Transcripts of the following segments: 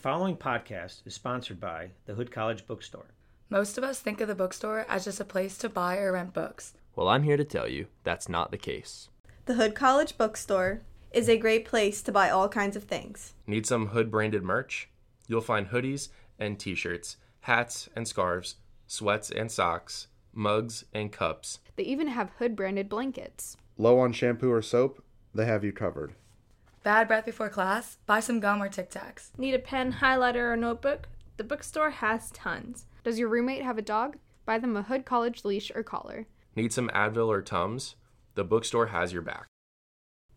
following podcast is sponsored by the Hood College Bookstore. Most of us think of the bookstore as just a place to buy or rent books. Well, I'm here to tell you that's not the case. The Hood College Bookstore is a great place to buy all kinds of things. Need some Hood branded merch? You'll find hoodies and t shirts, hats and scarves, sweats and socks, mugs and cups. They even have Hood branded blankets. Low on shampoo or soap? They have you covered. Bad breath before class? Buy some gum or Tic Tacs. Need a pen, highlighter, or notebook? The bookstore has tons. Does your roommate have a dog? Buy them a Hood College leash or collar. Need some Advil or Tums? The bookstore has your back.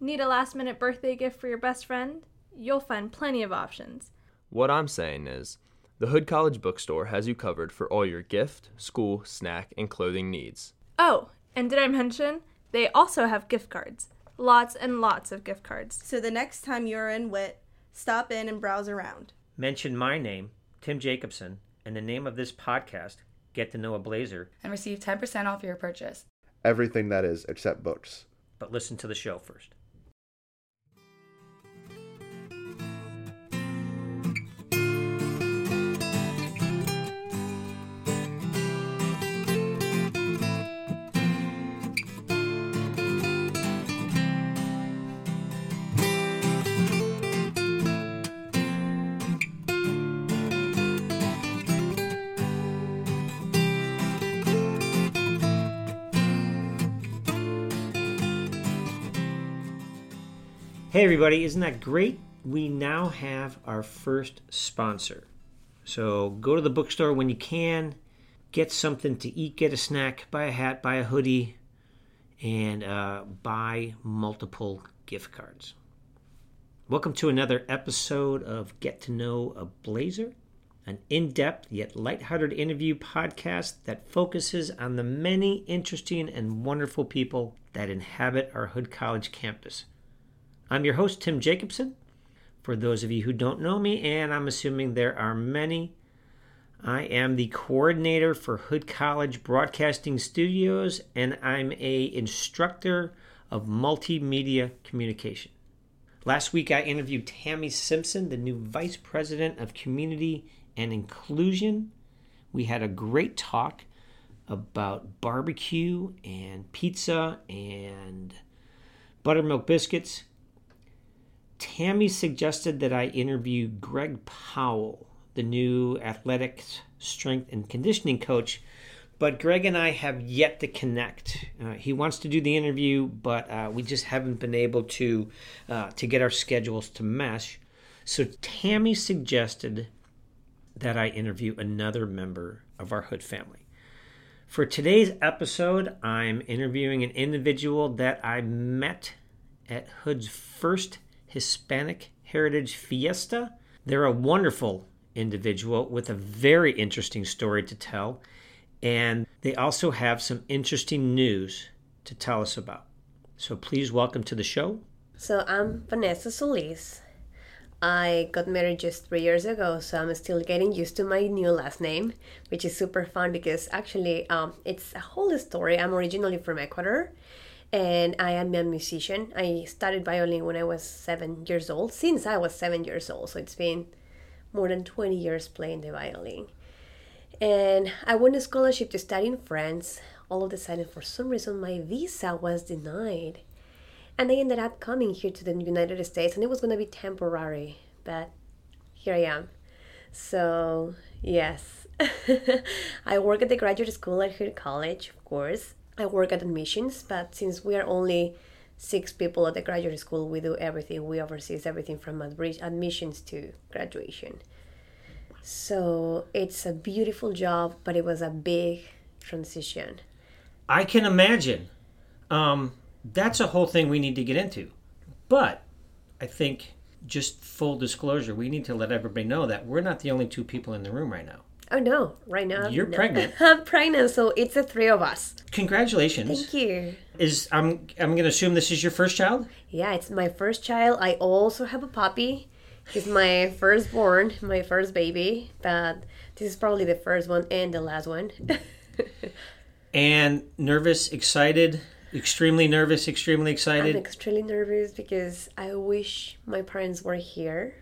Need a last minute birthday gift for your best friend? You'll find plenty of options. What I'm saying is, the Hood College Bookstore has you covered for all your gift, school, snack, and clothing needs. Oh, and did I mention? They also have gift cards. Lots and lots of gift cards. So the next time you're in WIT, stop in and browse around. Mention my name, Tim Jacobson, and the name of this podcast, Get to Know a Blazer, and receive 10% off your purchase. Everything that is except books. but listen to the show first. Hey, everybody, isn't that great? We now have our first sponsor. So go to the bookstore when you can, get something to eat, get a snack, buy a hat, buy a hoodie, and uh, buy multiple gift cards. Welcome to another episode of Get to Know a Blazer, an in depth yet lighthearted interview podcast that focuses on the many interesting and wonderful people that inhabit our Hood College campus. I'm your host, Tim Jacobson. For those of you who don't know me, and I'm assuming there are many, I am the coordinator for Hood College Broadcasting Studios, and I'm a instructor of multimedia communication. Last week, I interviewed Tammy Simpson, the new Vice President of Community and Inclusion. We had a great talk about barbecue and pizza and buttermilk biscuits. Tammy suggested that I interview Greg Powell, the new athletics, strength, and conditioning coach. But Greg and I have yet to connect. Uh, he wants to do the interview, but uh, we just haven't been able to uh, to get our schedules to mesh. So Tammy suggested that I interview another member of our Hood family. For today's episode, I'm interviewing an individual that I met at Hood's first Hispanic Heritage Fiesta. They're a wonderful individual with a very interesting story to tell, and they also have some interesting news to tell us about. So please welcome to the show. So I'm Vanessa Solis. I got married just three years ago, so I'm still getting used to my new last name, which is super fun because actually um, it's a whole story. I'm originally from Ecuador, and I am a musician. I started violin when I was seven years old, since I was seven years old, so it's been more than 20 years playing the violin. And I won a scholarship to study in France. All of a sudden, for some reason, my visa was denied. And I ended up coming here to the United States, and it was going to be temporary, but here I am. So, yes. I work at the graduate school at Hood College, of course. I work at admissions, but since we are only six people at the graduate school, we do everything. We oversee everything from admissions to graduation. So it's a beautiful job, but it was a big transition. I can imagine. Um, that's a whole thing we need to get into. But I think, just full disclosure, we need to let everybody know that we're not the only two people in the room right now. Oh no, right now You're no. pregnant. I'm pregnant, so it's the three of us. Congratulations. Thank you. Is I'm I'm going to assume this is your first child? Yeah, it's my first child. I also have a puppy. He's my firstborn, my first baby, but this is probably the first one and the last one. And nervous, excited, extremely nervous, extremely excited. I'm extremely nervous because I wish my parents were here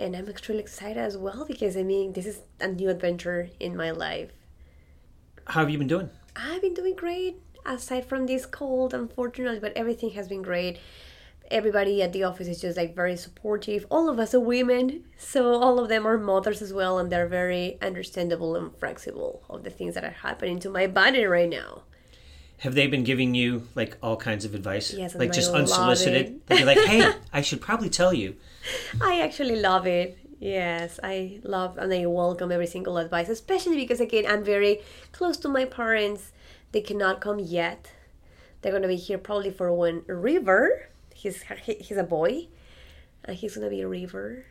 And I'm extremely excited as well because I mean, this is a new adventure in my life. How have you been doing? I've been doing great aside from this cold, unfortunately, but everything has been great. Everybody at the office is just like very supportive. All of us are women, so all of them are mothers as well, and they're very understandable and flexible of the things that are happening to my body right now. Have they been giving you like all kinds of advice? Yes, like just unsolicited. They'd be like, "Hey, I should probably tell you." I actually love it. Yes, I love and I welcome every single advice, especially because again, I'm very close to my parents. They cannot come yet. They're gonna be here probably for when River. He's he- he's a boy, and he's gonna be a river,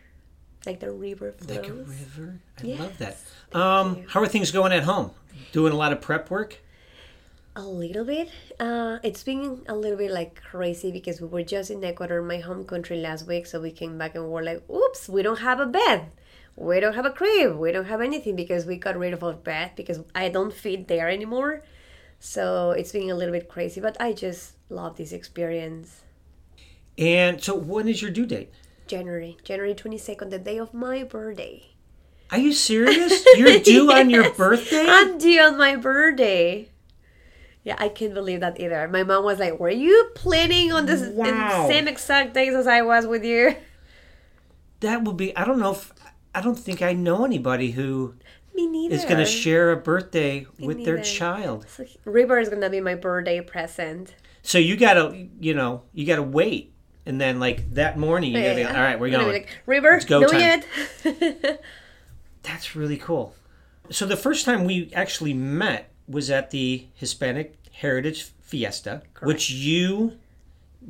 like the river flows. Like a river. I Yes, love that. Um, how are things going at home? Doing a lot of prep work? A little bit. Uh, it's been a little bit like crazy because we were just in Ecuador, my home country, last week. So we came back and we're like, "Oops, we don't have a bed. We don't have a crib. We don't have anything because we got rid of our bed because I don't fit there anymore." So it's been a little bit crazy, but I just love this experience. And so, when is your due date? January, January twenty second, the day of my birthday. Are you serious? You're due on your birthday? I'm due on my birthday. Yeah, I can't believe that either. My mom was like, "Were you planning on this in Wow. same exact days as I was with you?" That would be. I don't know if. I don't think I know anybody who Me neither. is going to share a birthday with their child. So, River is gonna be my birthday present. So you gotta, you know, you gotta wait, and then like that morning, you gotta be, all right, we're going. Like, River, Let's go no time." yet. That's really cool. So the first time we actually met was at the Hispanic Heritage Fiesta, which you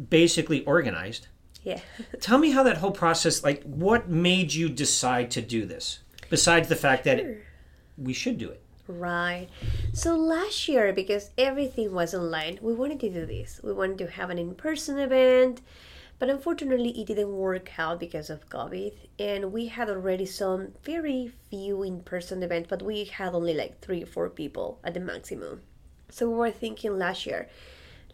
basically organized. yeah. Tell me how that whole process, like, what made you decide to do this? Besides the fact that we should do it. Right. So last year, because everything was online, we wanted to do this. We wanted to have an in person event, but unfortunately, it didn't work out because of COVID. And we had already some very few in person events, but we had only like three or four people at the maximum. So we were thinking last year,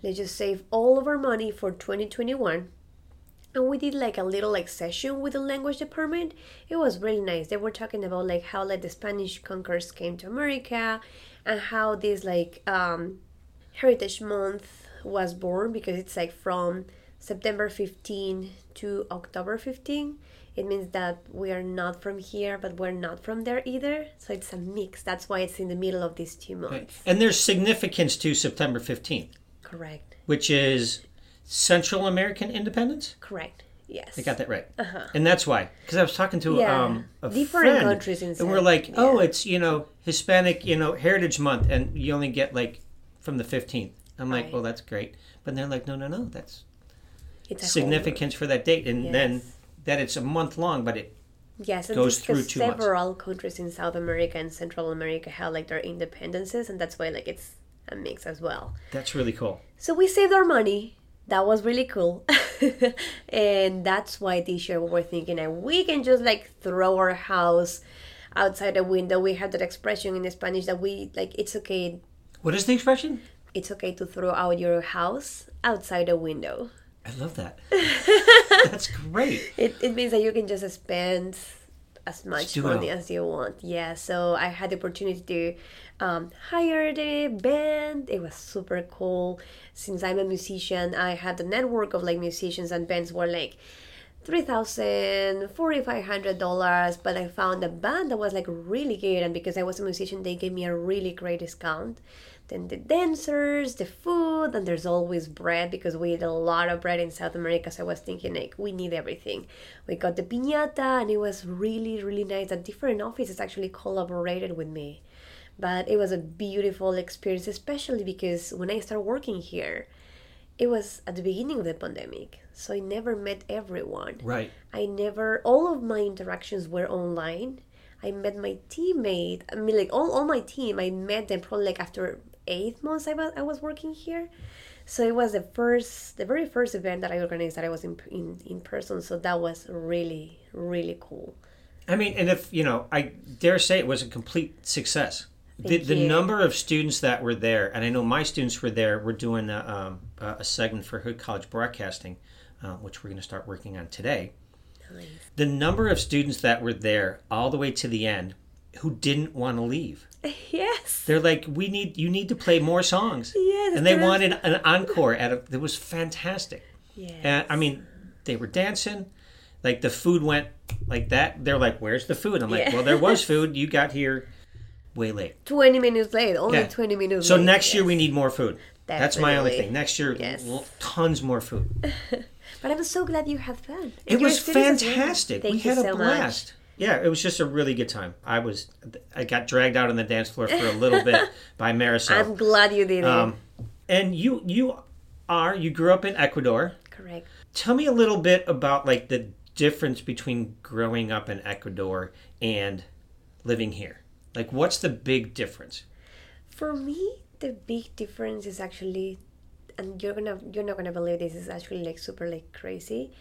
let's just save all of our money for 2021 and we did like a little like session with the language department it was really nice they were talking about like how like the spanish conquerors came to america and how this like um heritage month was born because it's like from september 15 to october 15 it means that we are not from here but we're not from there either so it's a mix that's why it's in the middle of these two months And there's significance to September 15th, correct which is Central American independence. correct yes I got that right. Uh-huh. And that's why. Because I was talking to Yeah. um, a Different friend, countries in and we're like, oh, yeah. it's, you know, Hispanic, you know, Heritage Month, and you only get, like, from the 15th. I'm like, Right. well, that's great. But they're like, no, no, no, that's it's a whole- significance for that date. And then that it's a month long, but it Yes, goes through two months. several countries in South America and Central America have like their independences, and that's why like it's a mix as well. that's really cool. So we saved our money. That was really cool, and that's why this year we were thinking that we can just like throw our house outside the window. We have that expression in Spanish that we like. It's okay. What is the expression? It's okay to throw out your house outside the window. I love that. that's great. It, it means that you can just spend as much money as you want. Yeah, so I had the opportunity to um, hire the band. It was super cool. Since I'm a musician, I had a network of like musicians and bands were like three thousand, forty five hundred dollars. But I found a band that was like really good, and because I was a musician, they gave me a really great discount. Then the dancers, the food, and there's always bread because we eat a lot of bread in South America. So I was thinking like we need everything. We got the piñata, and it was really really nice. That different offices actually collaborated with me, but it was a beautiful experience, especially because when I started working here, it was at the beginning of the pandemic, so I never met everyone. Right. I never, all of my interactions were online. I met my teammate, I mean, like all, all my team, I met them probably like after eight months I was, I was working here. So it was the first, the very first event that I organized that I was in, in, in person. So that was really, really cool. I mean, and if, you know, I dare say it was a complete success. The, the number of students that were there, and I know my students were there, we're doing a, um, a segment for Hood College Broadcasting, uh, which we're going to start working on today. The number of students that were there all the way to the end who didn't want to leave. Yes. They're like, we need you need to play more songs. Yes, and they wanted an encore at a, it was fantastic. Yeah. And I mean, they were dancing. Like the food went like that. They're like, "Where's the food?" I'm like, Yeah. "Well, there was food. You got here way late." 20 minutes late. Only Yeah. 20 minutes So late. next year we need more food. That's my only thing. Next year, Yes. tons more food. But I'm so glad you had fun. It And was well. fantastic. We had a so blast. Yeah, it was just a really good time. I was, I got dragged out on the dance floor for a little bit by. Marisol. I'm glad you did it. Um, and you, you are, you grew up in Ecuador. Correct. Tell me a little bit about like the difference between growing up in Ecuador and living here. Like, what's the big difference? For me, the big difference is actually, and you're gonna you're not gonna believe this is actually like super like crazy,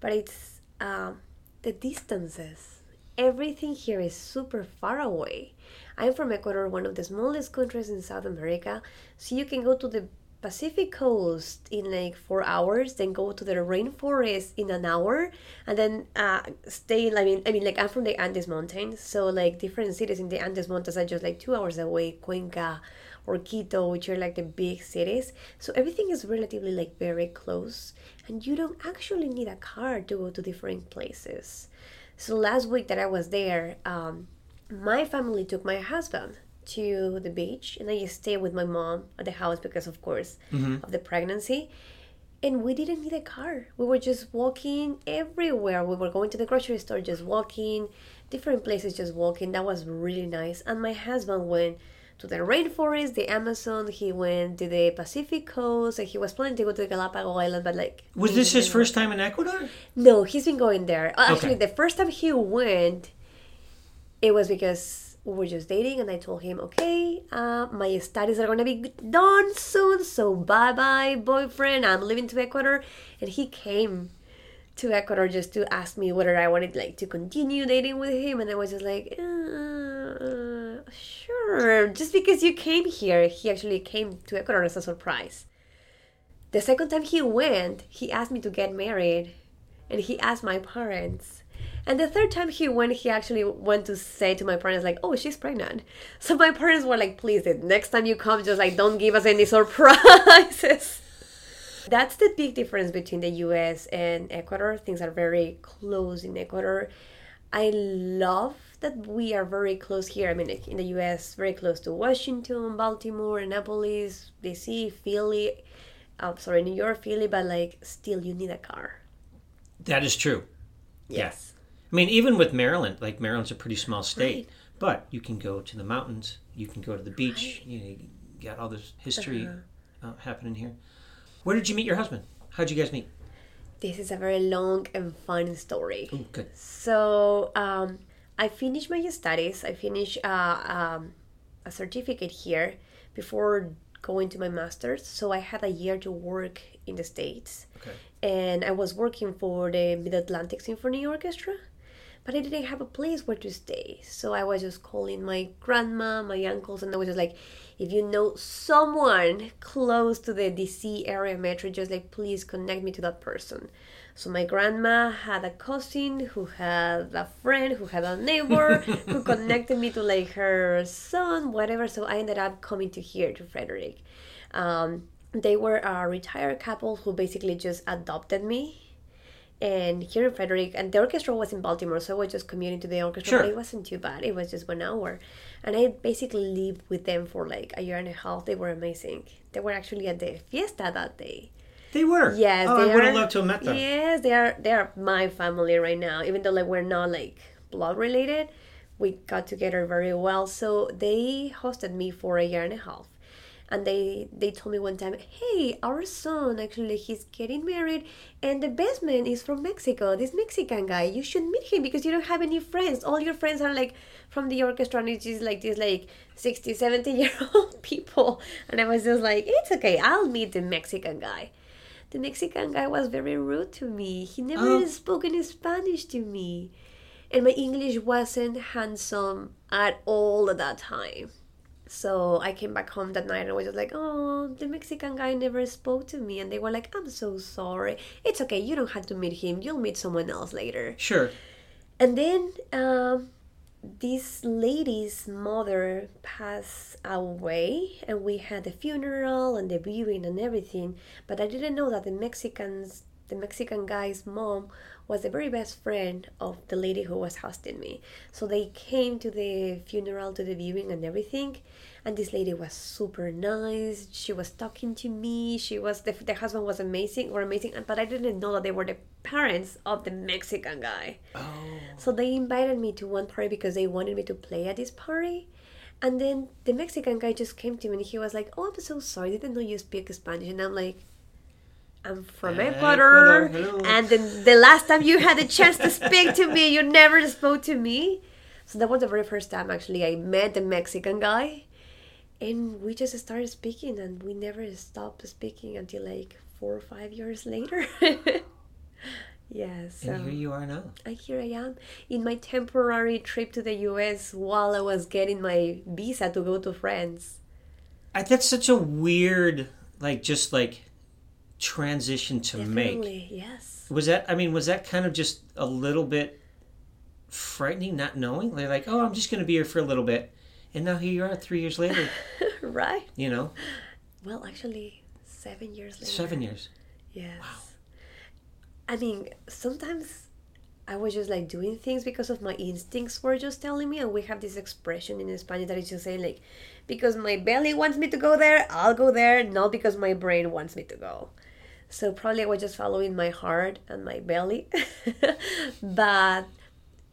but it's um, the distances. Everything here is super far away. I'm from Ecuador, one of the smallest countries in South America, so you can go to the Pacific coast in like four hours, then go to the rainforest in an hour, and then uh, stay. I mean, I mean, like I'm from the Andes Mountains, so like different cities in the Andes Mountains are just like two hours away. Cuenca or Quito, which are like the big cities. So everything is relatively like very close, and you don't actually need a car to go to different places. So last week that I was there, um, my family took my husband to the beach, and I stayed with my mom at the house because, of course, of the pregnancy. And we didn't need a car. We were just walking everywhere. We were going to the grocery store, just walking, different places, just walking. That was really nice. And my husband went to the rainforest, the Amazon. He went to the Pacific coast, and he was planning to go to the Galapagos Island, but like Was this his first time in Ecuador? no, he's been going there. Uh, Actually, Okay. the first time he went, it was because we were just dating, and I told him, "Okay, uh, my studies are gonna be done soon, so bye bye, boyfriend. I'm leaving to Ecuador." And he came to Ecuador just to ask me whether I wanted like to continue dating with him, and I was just like, uh, "Sure." Just because you came here, he actually came to Ecuador as a surprise. The second time he went, he asked me to get married and he asked my parents. And the third time he went, he actually went to say to my parents, like, oh, she's pregnant. So my parents were like, please, next time you come, just like, don't give us any surprises. That's the big difference between the US and Ecuador. Things are very close in Ecuador. I love that we are very close here. I mean, in the US, very close to Washington, Baltimore, Annapolis, DC, Philly. I'm sorry, New York, Philly, but like still, you need a car. That is true. Yes. I mean, even with Maryland, like Maryland's a pretty small state, Right. but you can go to the mountains, you can go to the beach. You, know, you got all this history uh, happening here. Where did you meet your husband? How'd you guys meet? This is a very long and fun story. Ooh, good. So um, I finished my studies. I finished uh, um, a certificate here before going to my master's. So I had a year to work in the States. Okay. And I was working for the Mid Atlantic Symphony Orchestra. But I didn't have a place where to stay. So I was just calling my grandma, my uncles, and I was just like, if you know someone close to the DC area metro, just like please connect me to that person. So my grandma had a cousin who had a friend who had a neighbor who connected me to like her son, whatever. So I ended up coming to here to Frederick. Um, they were a retired couple who basically just adopted me and here in Frederick, and the orchestra was in Baltimore, so I was just commuting to the orchestra, Sure. but it wasn't too bad. It was just one hour. And I basically lived with them for like a year and a half. They were amazing. They were actually at the fiesta that day. They were. Yes, Oh, they I would have loved to have met them. Yes, they are. They are my family right now. Even though like we're not like blood related, we got together very well. So they hosted me for a year and a half, and they they told me one time, "Hey, our son actually he's getting married, and the best man is from Mexico. This Mexican guy. You should meet him because you don't have any friends. All your friends are like from the orchestra, and it's just like these like 60, 70 year old people." And I was just like, "It's okay. I'll meet the Mexican guy." The Mexican guy was very rude to me. He never Oh. even spoke in Spanish to me. And my English wasn't handsome at all at that time. So I came back home that night and I was just like, oh, the Mexican guy never spoke to me. And they were like, I'm so sorry. It's okay. You don't have to meet him. You'll meet someone else later. Sure. And then um, this lady's mother passed away, and we had the funeral and the viewing and everything. But I didn't know that the Mexicans, the Mexican guy's mom, was the very best friend of the lady who was hosting me. So they came to the funeral, to the viewing, and everything. And this lady was super nice. She was talking to me. She was the, the husband was amazing or amazing, but I didn't know that they were the parents of the Mexican guy. oh. So they invited me to one party because they wanted me to play at this party. And then the Mexican guy just came to me and he was like, Oh, I'm so sorry, I didn't know you speak Spanish. And I'm like, I'm from Ecuador, Ecuador. And then the last time you had a chance to speak to me, you never spoke to me. So that was the very first time actually I met the Mexican guy. And we just started speaking and we never stopped speaking until like four or five years later. yeah, so And here you are now. and here I am in my temporary trip to the US while I was getting my visa to go to France. I, that's such a weird, like, just like transition to make. Yes. Was that? I mean, was that kind of just a little bit frightening, not knowing? They're like, oh, I'm just going to be here for a little bit, and now here you are, three years later. right? You know, Well, actually, seven years later. seven years. Yes. wow. I mean, sometimes I was just like doing things because of my instincts were just telling me, and we have this expression in Spanish that is just saying like, because my belly wants me to go there, I'll go there, not because my brain wants me to go. So probably I was just following my heart and my belly, but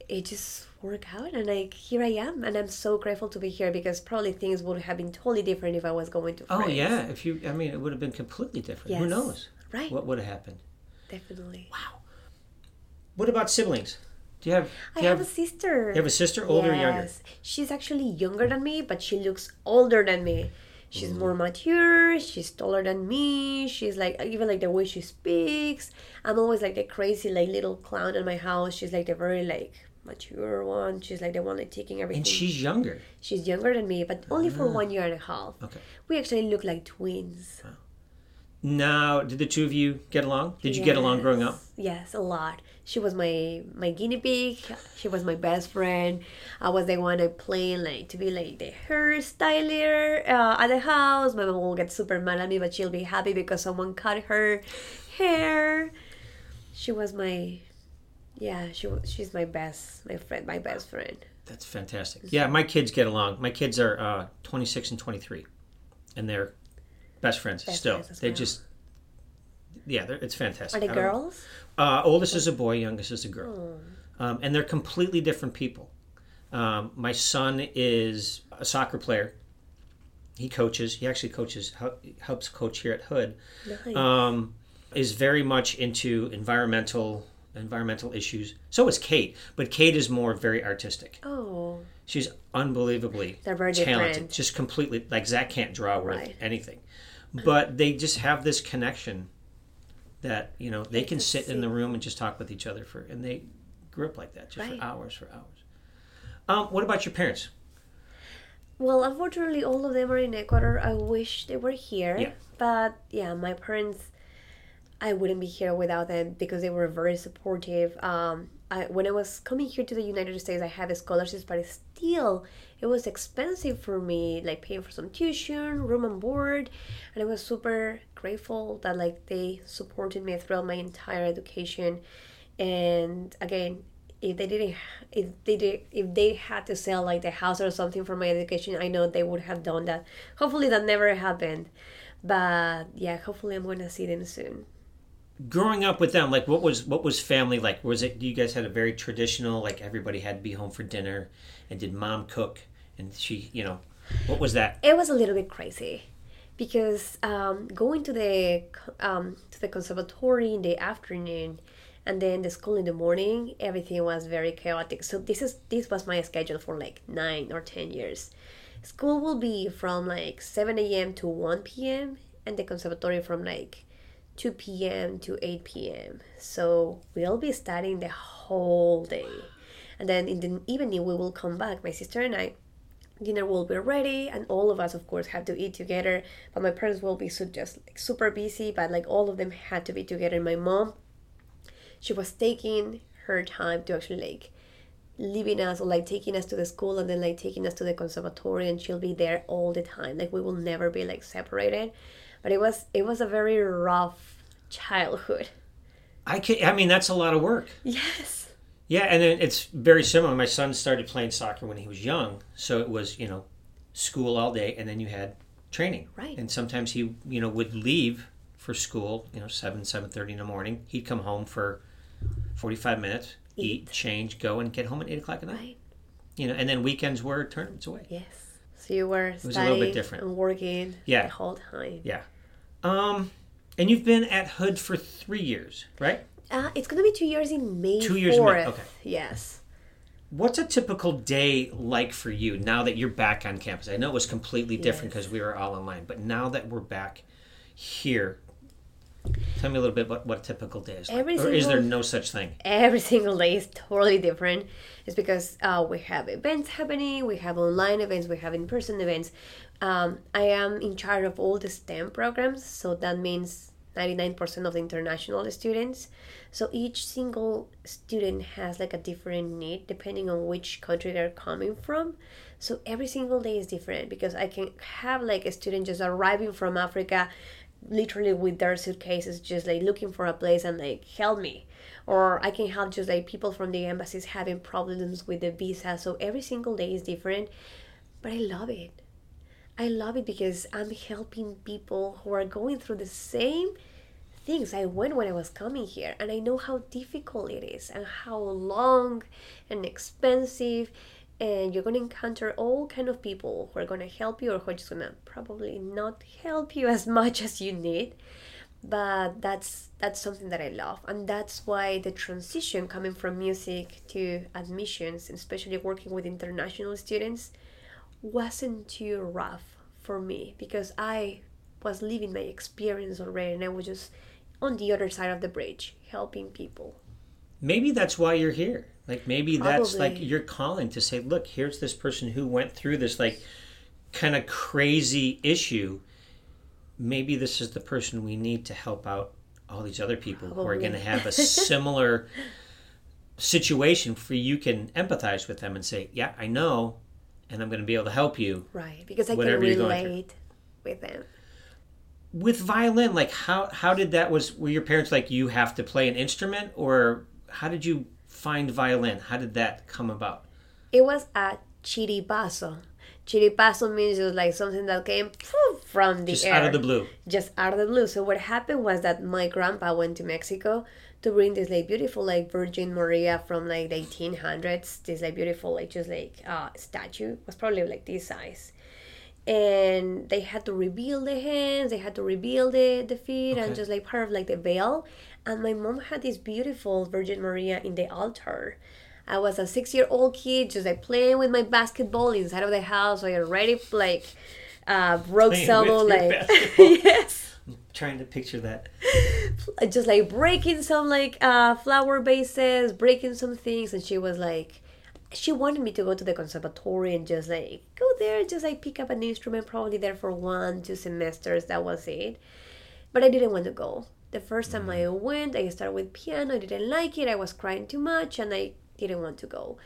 it just worked out, and like here I am, and I'm so grateful to be here because probably things would have been totally different if I was going to. Oh yeah, if you, I mean, it would have been completely different. Who knows? Right. What would have happened? Definitely. Wow. What about siblings? Do you have? I you have a sister. You have a sister, older or younger? Yes. She's actually younger than me, but she looks older than me. She's more mm. mature. She's taller than me. She's like even like the way she speaks. I'm always like the crazy like little clown in my house. She's like the very like mature one. She's like the one like taking everything. And she's younger. she's younger than me, but only for one year and a half. Okay. We actually look like twins. Now, did the two of you get along? Did you get along growing up? Yes, a lot. She was my my guinea pig. She was my best friend. I was the one I playing like to be like the hairstyler uh, at the house. My mom will get super mad at me, but she'll be happy because someone cut her hair. She was my, yeah. She she's my best my friend my best friend. That's fantastic. Yeah, my kids get along. My kids are uh, 26 and 23, and they're best friends Best still. friends they well. just, yeah, it's fantastic. Are they girls? Uh, oldest is a boy, youngest is a girl, um, and they're completely different people. Um, my son is a soccer player. He coaches. He actually coaches. Helps coach here at Hood. Nice. Um, is very much into environmental environmental issues. So is Kate, but Kate is more very artistic. oh, She's unbelievably They're very talented. different. Just completely like Zach can't draw worth Right. anything, but they just have this connection that you know they can can sit in the room and just talk with each other for, and they grew up like that just Right. for hours for hours. Um, what about your parents? Well, unfortunately, all of them are in Ecuador. I wish they were here. Yeah. But yeah, my parents, I wouldn't be here without them because they were very supportive. Um, I, when I was coming here to the United States, I had scholarships, but still, it was expensive for me, like paying for some tuition, room and board. And I was super grateful that like they supported me throughout my entire education. And again, if they didn't if they did if they had to sell like the house or something for my education i know they would have done that hopefully that never happened but yeah hopefully i'm to see them soon Growing up with them, like what was what was family like? Was it you guys had a very traditional like everybody had to be home for dinner, and did mom cook and she you know what was that? it was a little bit crazy because um, going to the um, to the conservatory in the afternoon and then the school in the morning everything was very chaotic so this is this was my schedule for like nine or ten years school will be from like 7 a.m to 1 p.m and the conservatory from like 2 p.m to 8 p.m so we'll be studying the whole day. And then in the evening we will come back. My sister and i dinner will be ready and all of us of course have to eat together. But my parents will be so just like super busy but like all of them had to be together. My mom she was taking her time to actually like leaving us or like taking us to the school and then like taking us to the conservatory and she'll be there all the time. Like we will never be like separated but it was it was a very rough childhood I can. I mean, that's a lot of work. yes Yeah, and then it's very similar. My son started playing soccer when he was young, so it was you know school all day, and then you had training. Right. And sometimes he you know would leave for school, you know seven seven thirty in the morning. He'd come home for forty five minutes, eat, change, go, and get home at eight o'clock at night. right You know, and then weekends were tournaments away. yes so you were it was a little bit different. and working Yeah. the whole time Yeah. Um, and you've been at Hood for three years, right? uh, it's gonna be two years in May Two years in May, okay. yes What's a typical day like for you now that you're back on campus? I know it was completely different because we were all online, but now that we're back here, tell me a little bit what, what a typical day is like. Every or is there no such thing? every single day is totally different. It's because uh, we have events happening, we have online events, we have in person events. Um, I am in charge of all the STEM programs, so that means 99% of the international students. So each single student has like a different need depending on which country they're coming from. So every single day is different because I can have like a student just arriving from Africa literally with their suitcases just like looking for a place and like help me or i can help just like people from the embassies having problems with the visa so every single day is different but i love it i love it because i'm helping people who are going through the same things. I went when i was coming here and i know how difficult it is and how long and expensive and you're going to encounter all kind of people who are going to help you or who are just going to probably not help you as much as you need. But that's that's something that i love and that's why the transition coming from music to admissions especially working with international students wasn't too rough for me because i was living my experience already and i was just on the other side of the bridge helping people Maybe that's why you're here. Like maybe that's like Probably. your calling to say, look, here's this person who went through this like kind of crazy issue. Maybe this is the person we need to help out all these other people who are going to have a similar situation for you can empathize with them and say, yeah, I know, and I'm going to be able to help you. right because i can relate with them With violin, like how how did that was were your parents like you have to play an instrument or how did you find violin? How did that come about? it was a chiripazo chiripazo means just like something that came from the Just air out of the blue. just out of the blue. So what happened was that my grandpa went to Mexico to bring this like beautiful like Virgin Maria from like the 1800s. This like beautiful like just like uh statue was probably like this size. And they had to reveal the hands, they had to reveal the, the feet, Okay. and just like part of like the veil. And my mom had this beautiful Virgin Maria in the altar. I was a six year old kid just like playing with my basketball inside of the house. I already like uh, broke some like yes trying to picture that. just like breaking some like uh flower bases, breaking some things and she was like she wanted me to go to the conservatory and just like go there just like pick up an instrument probably there for one two semesters that was it. But i didn't want to go. The first time i went i started with piano i didn't like it i was crying too much and i didn't want to go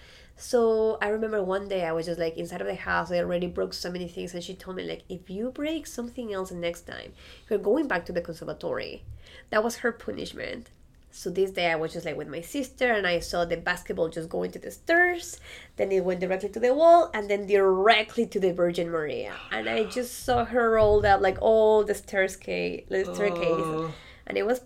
so i remember one day i was just like inside of the house i already broke so many things and she told me like if you break something else next time you're going back to the conservatory that was her punishment so this day I was just like with my sister and I saw the basketball just going to the stairs. Then it went directly to the wall and then directly to the Virgin Maria. And I just saw her roll up like all the staircase, the staircase. Oh. And it was.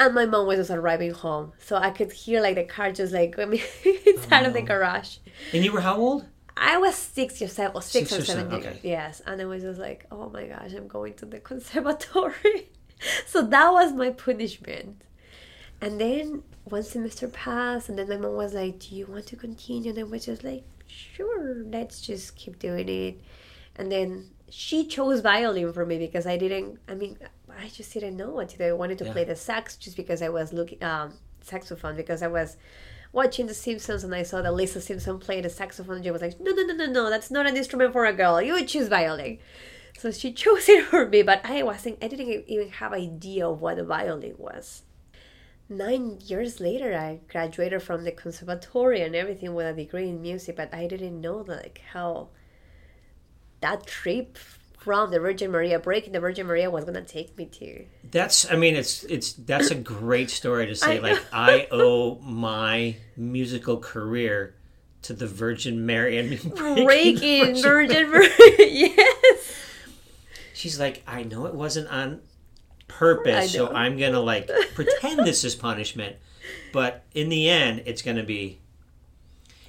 And my mom was just arriving home. So I could hear like the car just like going inside of the oh, garage. And you were how old? I was six years old, or six, Six or seven, seven. okay. Yes, and I was just like, oh my gosh, I'm going to the conservatory. so that was my punishment. And then one semester passed, and then my mom was like, "Do you want to continue?" And I was just like, "Sure, let's just keep doing it." And then she chose violin for me because I didn't. I mean, I just didn't know what to do. I wanted to Yeah. play the sax just because I was looking um, saxophone because I was watching The Simpsons and I saw that Lisa Simpson played the saxophone. And she was like, no, no, no, no, no, that's not an instrument for a girl. You would choose violin. So she chose it for me, but I wasn't. I didn't even have idea of what a violin was. Nine years later, I graduated from the conservatory and everything with a degree in music, but I didn't know like how that trip from the Virgin Maria breaking the Virgin Maria was gonna take me to. That's I mean it's it's that's a great story to say I like I owe my musical career to the Virgin Mary and breaking Breaking the Virgin Maria, yes. She's like, I know it wasn't on purpose, so. I'm gonna like pretend this is punishment, but in the end, it's gonna be.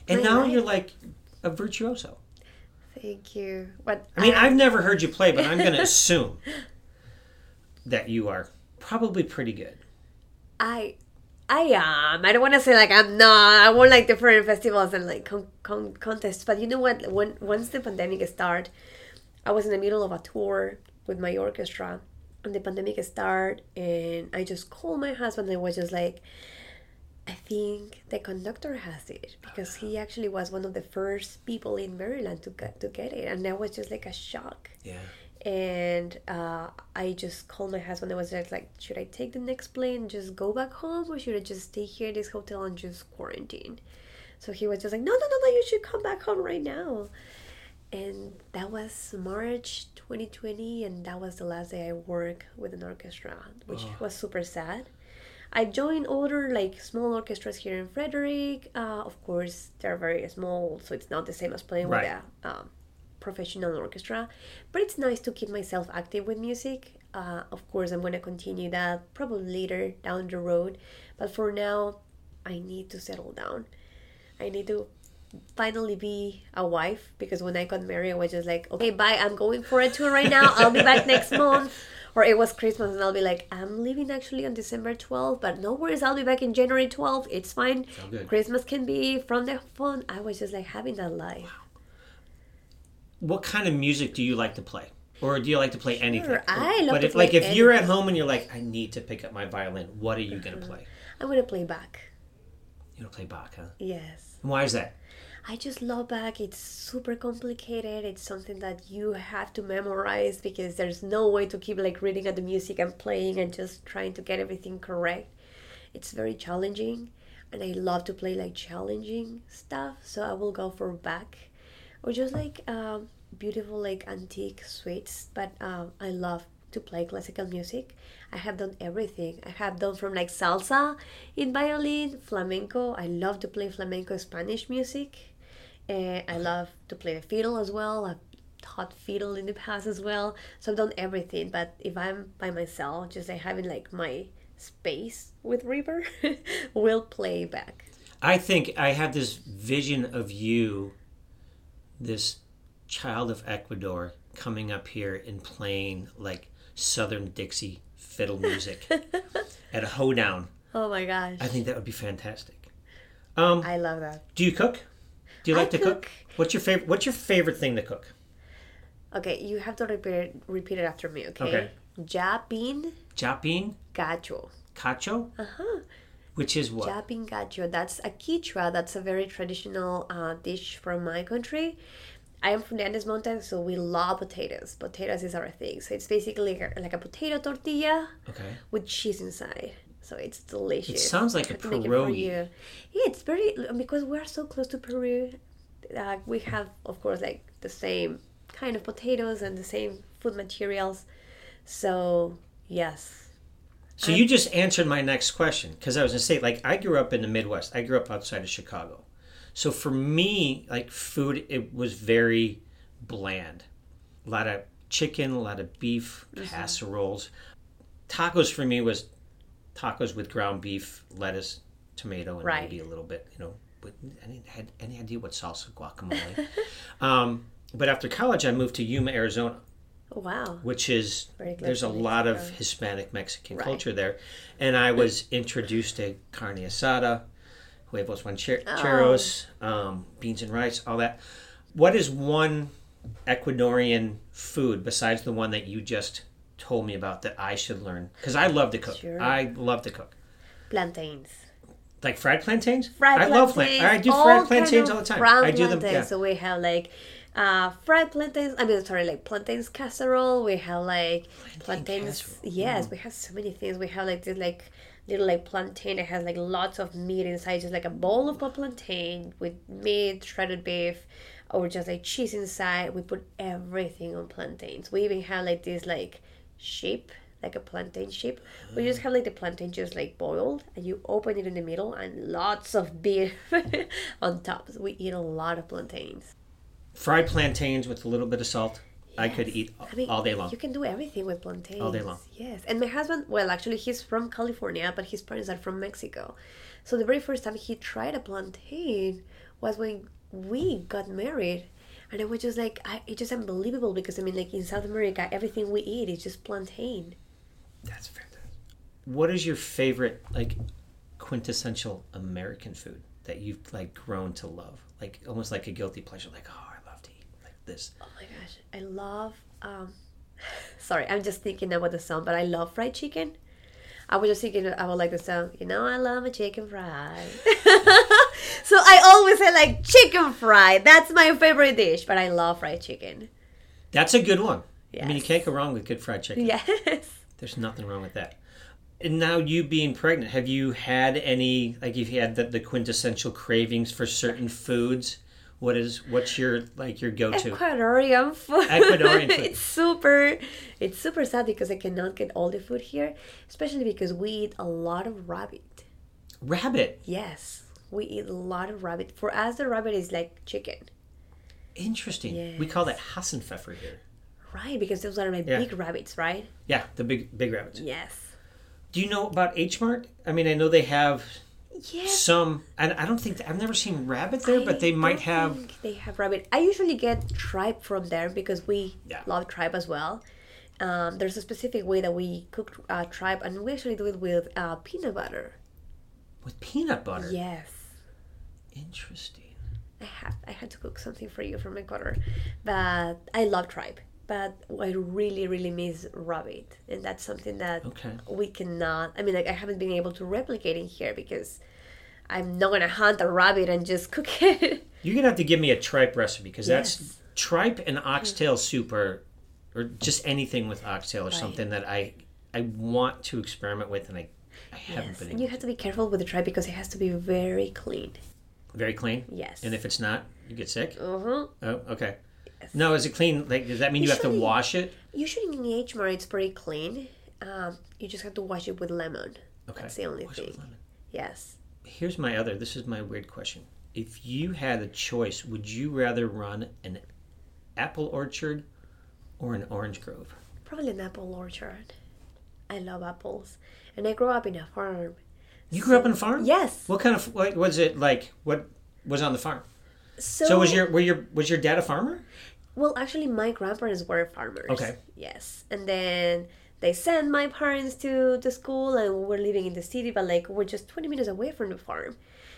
And My now life. you're like a virtuoso. Thank you. But I mean, I've never heard you play, but I'm gonna assume that you are probably pretty good. I I am. I don't want to say like I'm not. I won like different festivals and like con- con- contests. But you know what? When once the pandemic started, I was in the middle of a tour with my orchestra, and the pandemic started, and I just called my husband and I was just like, I think the conductor has it because he actually was one of the first people in Maryland to get to get it, and that was just like a shock Yeah. and uh, I just called my husband. I was just like, should I take the next plane and just go back home, or should I just stay here in this hotel and just quarantine? So he was just like, no, no, no, no, you should come back home right now. And that was March 2020, and that was the last day I worked with an orchestra, which was super sad. I joined other like small orchestras here in Frederick. Uh, of course, they're very small, so it's not the same as playing Right. with a um, professional orchestra. But it's nice to keep myself active with music. Uh, of course, I'm going to continue that probably later down the road. But for now, I need to settle down. I need to finally be a wife because when I got married, I was just like, okay, bye, I'm going for a tour right now. I'll be back next month. Or it was Christmas and I'll be like, I'm leaving actually on December 12th, but no worries, I'll be back in January 12th. It's fine. Christmas can be from the phone. I was just like having that life. What kind of music do you like to play? Or do you like to play anything? I love but if like if you're at home and you're like, I need to pick up my violin, what are you gonna uh-huh. play? I'm going to play Bach. You're gonna play Bach, huh? Yes. And why is that? I just love Bach. It's super complicated. It's something that you have to memorize because there's no way to keep like reading at the music and playing and just trying to get everything correct. It's very challenging, and I love to play like challenging stuff. So I will go for Bach, or just like um, beautiful like antique suites. But um, I love to play classical music. I have done everything. I have done from like salsa in violin, flamenco. I love to play flamenco Spanish music. And I love to play the fiddle as well. I've taught fiddle in the past as well. So I've done everything. But if I'm by myself, just like having like my space with Reaper, will play Bach. I think I have this vision of you, this child of Ecuador, coming up here and playing like Southern Dixie fiddle music at a hoedown. Oh my gosh. I think that would be fantastic. Um, I love that. do you cook? Do you I like to cook? cook. What's your favorite? What's your favorite thing to cook? Okay, you have to repeat it, repeat it after me, okay? Okay. Japin Japin, gacho. cacho, Uh-huh. which is what? llapingacho. That's a quichua. That's a very traditional uh, dish from my country. I am from the Andes Mountains, so we love potatoes. Potatoes is our thing. So it's basically like a, like a potato tortilla Okay. with cheese inside. So it's delicious. It sounds like a have to make it pierogi. Yeah, it's very because we're so close to Peru. Uh, we have, of course, like the same kind of potatoes and the same food materials. So yes, So you just answered my next question because I was gonna say like I grew up in the Midwest. I grew up outside of Chicago, so for me like food it was very bland. A lot of chicken, a lot of beef, casseroles. Tacos for me was tacos with ground beef, lettuce, tomato, and Right. maybe a little bit. You know, with, I didn't had any idea what salsa guacamole. um, but after college, I moved to Yuma, Arizona oh, wow. which is there's a lot of Hispanic Mexican Right. culture there, and I was introduced to carne asada, huevos rancheros, Oh. um, beans and rice, all that. What is one Ecuadorian food besides the one that you just told me about that I should learn? Because I love to cook. Sure. I love to cook. Plantains. Like fried plantains? fried I love plantains. plantains. I do fried kind plantains of all the time. Fried I do them. Yeah. So we have like uh, fried plantains. I mean, sorry, like plantains casserole. We have like Plantain plantains. casserole. Yes, we have so many things. We have like this like little like plantain that has like lots of meat inside, just like a bowl of a plantain with meat, shredded beef, or just like cheese inside. We put everything on plantains. We even have like this like shape like a plantain shape. We just have like the plantain just like boiled, and you open it in the middle, and lots of beef on top. So we eat a lot of plantains. Fried plantains with a little bit of salt. I could Yes. eat I mean, all day long. You can do everything with plantains. All day long. Yes, and my husband, well, actually, he's from California, but his parents are from Mexico. So the very first time he tried a plantain was when we got married. And it was just like, I, it's just unbelievable because, I mean, like in South America, everything we eat is just plantain. That's fantastic. What is your favorite like quintessential American food that you've like grown to love? Like almost like a guilty pleasure. Like oh, I love to eat like this. Oh my gosh, I love. Um, sorry, I'm just thinking about the song, but I love fried chicken. I was just thinking about like the song, you know, I love a chicken fried. so I always say like chicken fried. That's my favorite dish, but I love fried chicken. That's a good one. I mean, you can't go wrong with good fried chicken. Yes. There's nothing wrong with that. And now you being pregnant, have you had any like you've had the, the quintessential cravings for certain foods? What is what's your like your go to? Ecuadorian food. Ecuadorian food. it's super it's super sad because I cannot get all the food here, especially because we eat a lot of rabbit. Rabbit. Yes. We eat a lot of rabbit. For us the rabbit is like chicken. Interesting. We call that Hasenpfeffer here. Right, because those are my Yeah. big rabbits, right? Yeah, the big big rabbits. Yes. Do you know about H Mart? I mean, I know they have Yes. some, and I don't think I've never seen rabbit there, but they might have. think They have rabbit. I usually get tripe from there because we Yeah. love tripe as well. Um, there's a specific way that we cook uh, tripe, and we actually do it with uh, peanut butter. with peanut butter. Yes. Interesting. I have. I had to cook something for you from Ecuador, but I love tripe. But I really, really miss rabbit, and that's something that Okay. we cannot. I mean, like I haven't been able to replicate in here because I'm not gonna hunt a rabbit and just cook it. You're gonna have to give me a tripe recipe because that's tripe and mm. oxtail soup, or or just anything with oxtail, or Right. something that I I want to experiment with, and I I haven't yes, been and you have to be careful with the tripe because it has to be very clean. Very clean. Yes. And if it's not, you get sick. Uh-huh. Oh, okay. No, is it clean? Like, does that mean you have to wash it? Usually in the H Mart, it's pretty clean. Um, you just have to wash it with lemon. Okay. That's the only Wash it with thing. lemon. Yes. Here's my other. This is my weird question. If you had a choice, would you rather run an apple orchard or an orange grove? Probably an apple orchard. I love apples. And I grew up in a farm. You grew up on a farm. Yes. What kind of what was it like? What was on the farm? So, So was your were your was your dad a farmer? Well, actually, my grandparents were farmers. Okay. Yes. And then they sent my parents to the school, and we were living in the city, but like we're just 20 minutes away from the farm.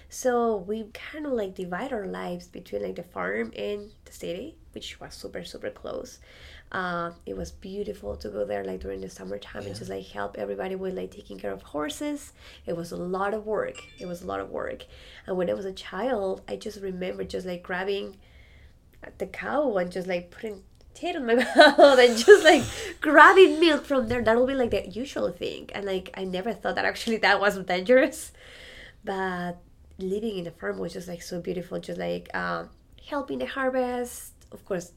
So we kind of like divide our lives between like the farm and the city, which was super, super close. Uh, it was beautiful to go there like during the summertime and just like help everybody with like taking care of horses. It was a lot of work. It was a lot of work. And when I was a child, I just remember just like grabbing the cow and just like putting tit on my mouth and just like grabbing milk from there. That'll be like the usual thing. And like I never thought that actually that was dangerous. But living in the farm was just like so beautiful, just like um, helping the harvest. Of course,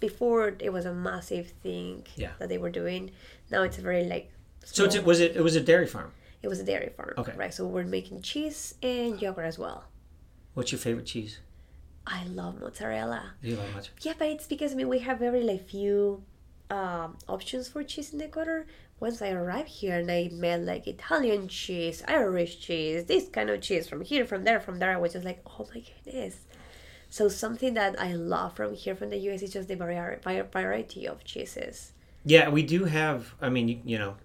before it was a massive thing Yeah. that they were doing. Now it's very like So it's, small. was it it was a dairy farm. it was a dairy farm. Okay. Right. So we're making cheese and yogurt as well. What's your favorite cheese? I love mozzarella. Do you like much? Yeah, but it's because I mean we have very like few um, options for cheese in Ecuador. Once I arrived here and I met like Italian cheese, Irish cheese, this kind of cheese from here, from there, from there, I was just like, oh my goodness. So something that I love from here, from the US, is just the vari- vari- variety of cheeses. Yeah, we do have. I mean, you, you know,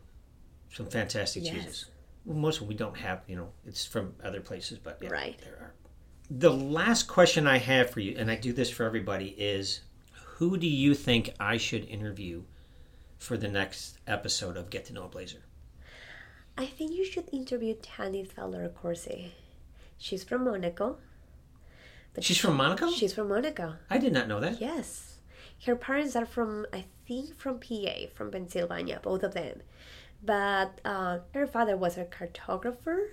some fantastic Yes. cheeses. Well, most of them we don't have. You know, it's from other places, but yeah, Right. there are. The last question I have for you, and I do this for everybody, is who do you think I should interview for the next episode of Get to Know a Blazer? I think you should interview Tanith Feller Corsi. She's from Monaco. But She's from Monaco? She's from Monaco. I did not know that. Yes. Her parents are from, I think, from PA, from Pennsylvania, both of them. But uh, her father was a cartographer.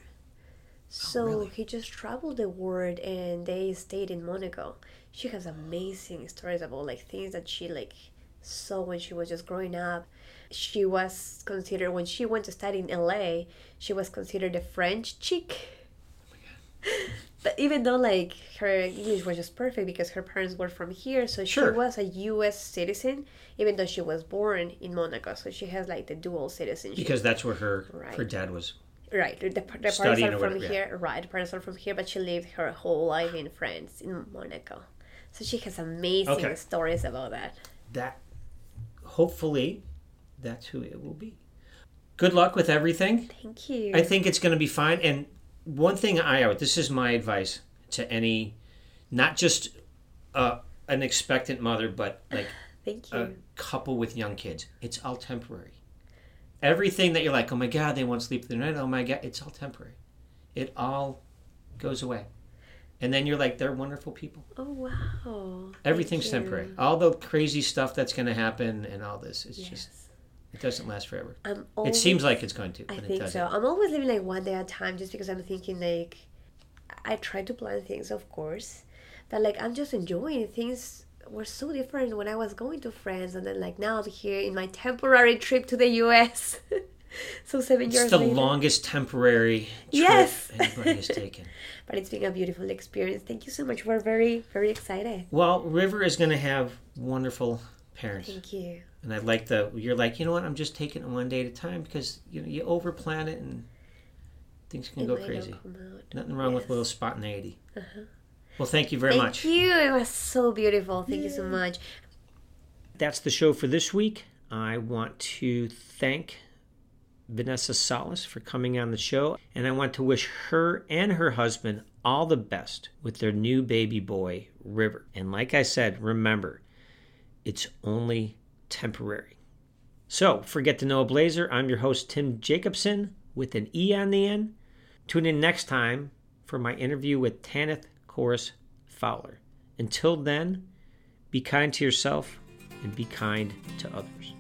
So really? he just traveled the world and they stayed in Monaco. She has amazing stories about like things that she like saw when she was just growing up. She was considered when she went to study in LA, she was considered a French chick. But even though like her English was just perfect because her parents were from here, so Sure. she was a U.S. citizen, even though she was born in Monaco. So she has like the dual citizenship. Because that's where her her dad was. right, the, the parents are from whatever, yeah. here. Right, the parents are from here, but she lived her whole life in France, in Monaco. So she has amazing Okay. stories about that. That hopefully that's who it will be. Good luck with everything. Thank you. I think it's going to be fine. And one thing I would, this is my advice to any, not just uh, an expectant mother, but like Thank you. a couple with young kids. It's all temporary. Everything that you're like, oh my God, they won't sleep through the night. Oh my God, it's all temporary. It all goes away. And then you're like, they're wonderful people. oh wow. Everything's temporary. All the crazy stuff that's going to happen and all this, it's just, Yes. It doesn't last forever. I'm It seems like it's going to, I but it think doesn't. so. I'm always living like one day at a time just because I'm thinking like I try to plan things of course. But like I'm just enjoying things were so different when I was going to France and then like now I'm here in my temporary trip to the US. so seven years It's the later. longest temporary trip Yes. anybody has taken. But it's been a beautiful experience. Thank you so much. We're very, very excited. Well, River is going to have wonderful parents. Thank you. And I like the you're like, you know what? I'm just taking it one day at a time because you know you overplan it and things can It go crazy. Nothing wrong with a little spontaneity. Uh-huh. Well, thank you very Thank much. Thank you. It was so beautiful. Thank you so much. That's the show for this week. I want to thank Vanessa Solis for coming on the show, and I want to wish her and her husband all the best with their new baby boy, River. And like I said, remember, it's only temporary. So, forget to Know a Blazer, I'm your host, Tim Jacobsen, with an E on the end. Tune in next time for my interview with Tanith Corsi Fowler. Until then, be kind to yourself and be kind to others.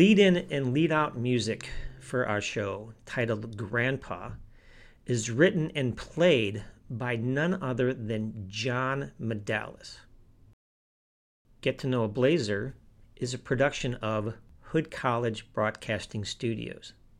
Lead in and lead out music for our show, titled Grandpa, is written and played by none other than John Medalis. Get to Know a Blazer is a production of Hood College Broadcasting Studios.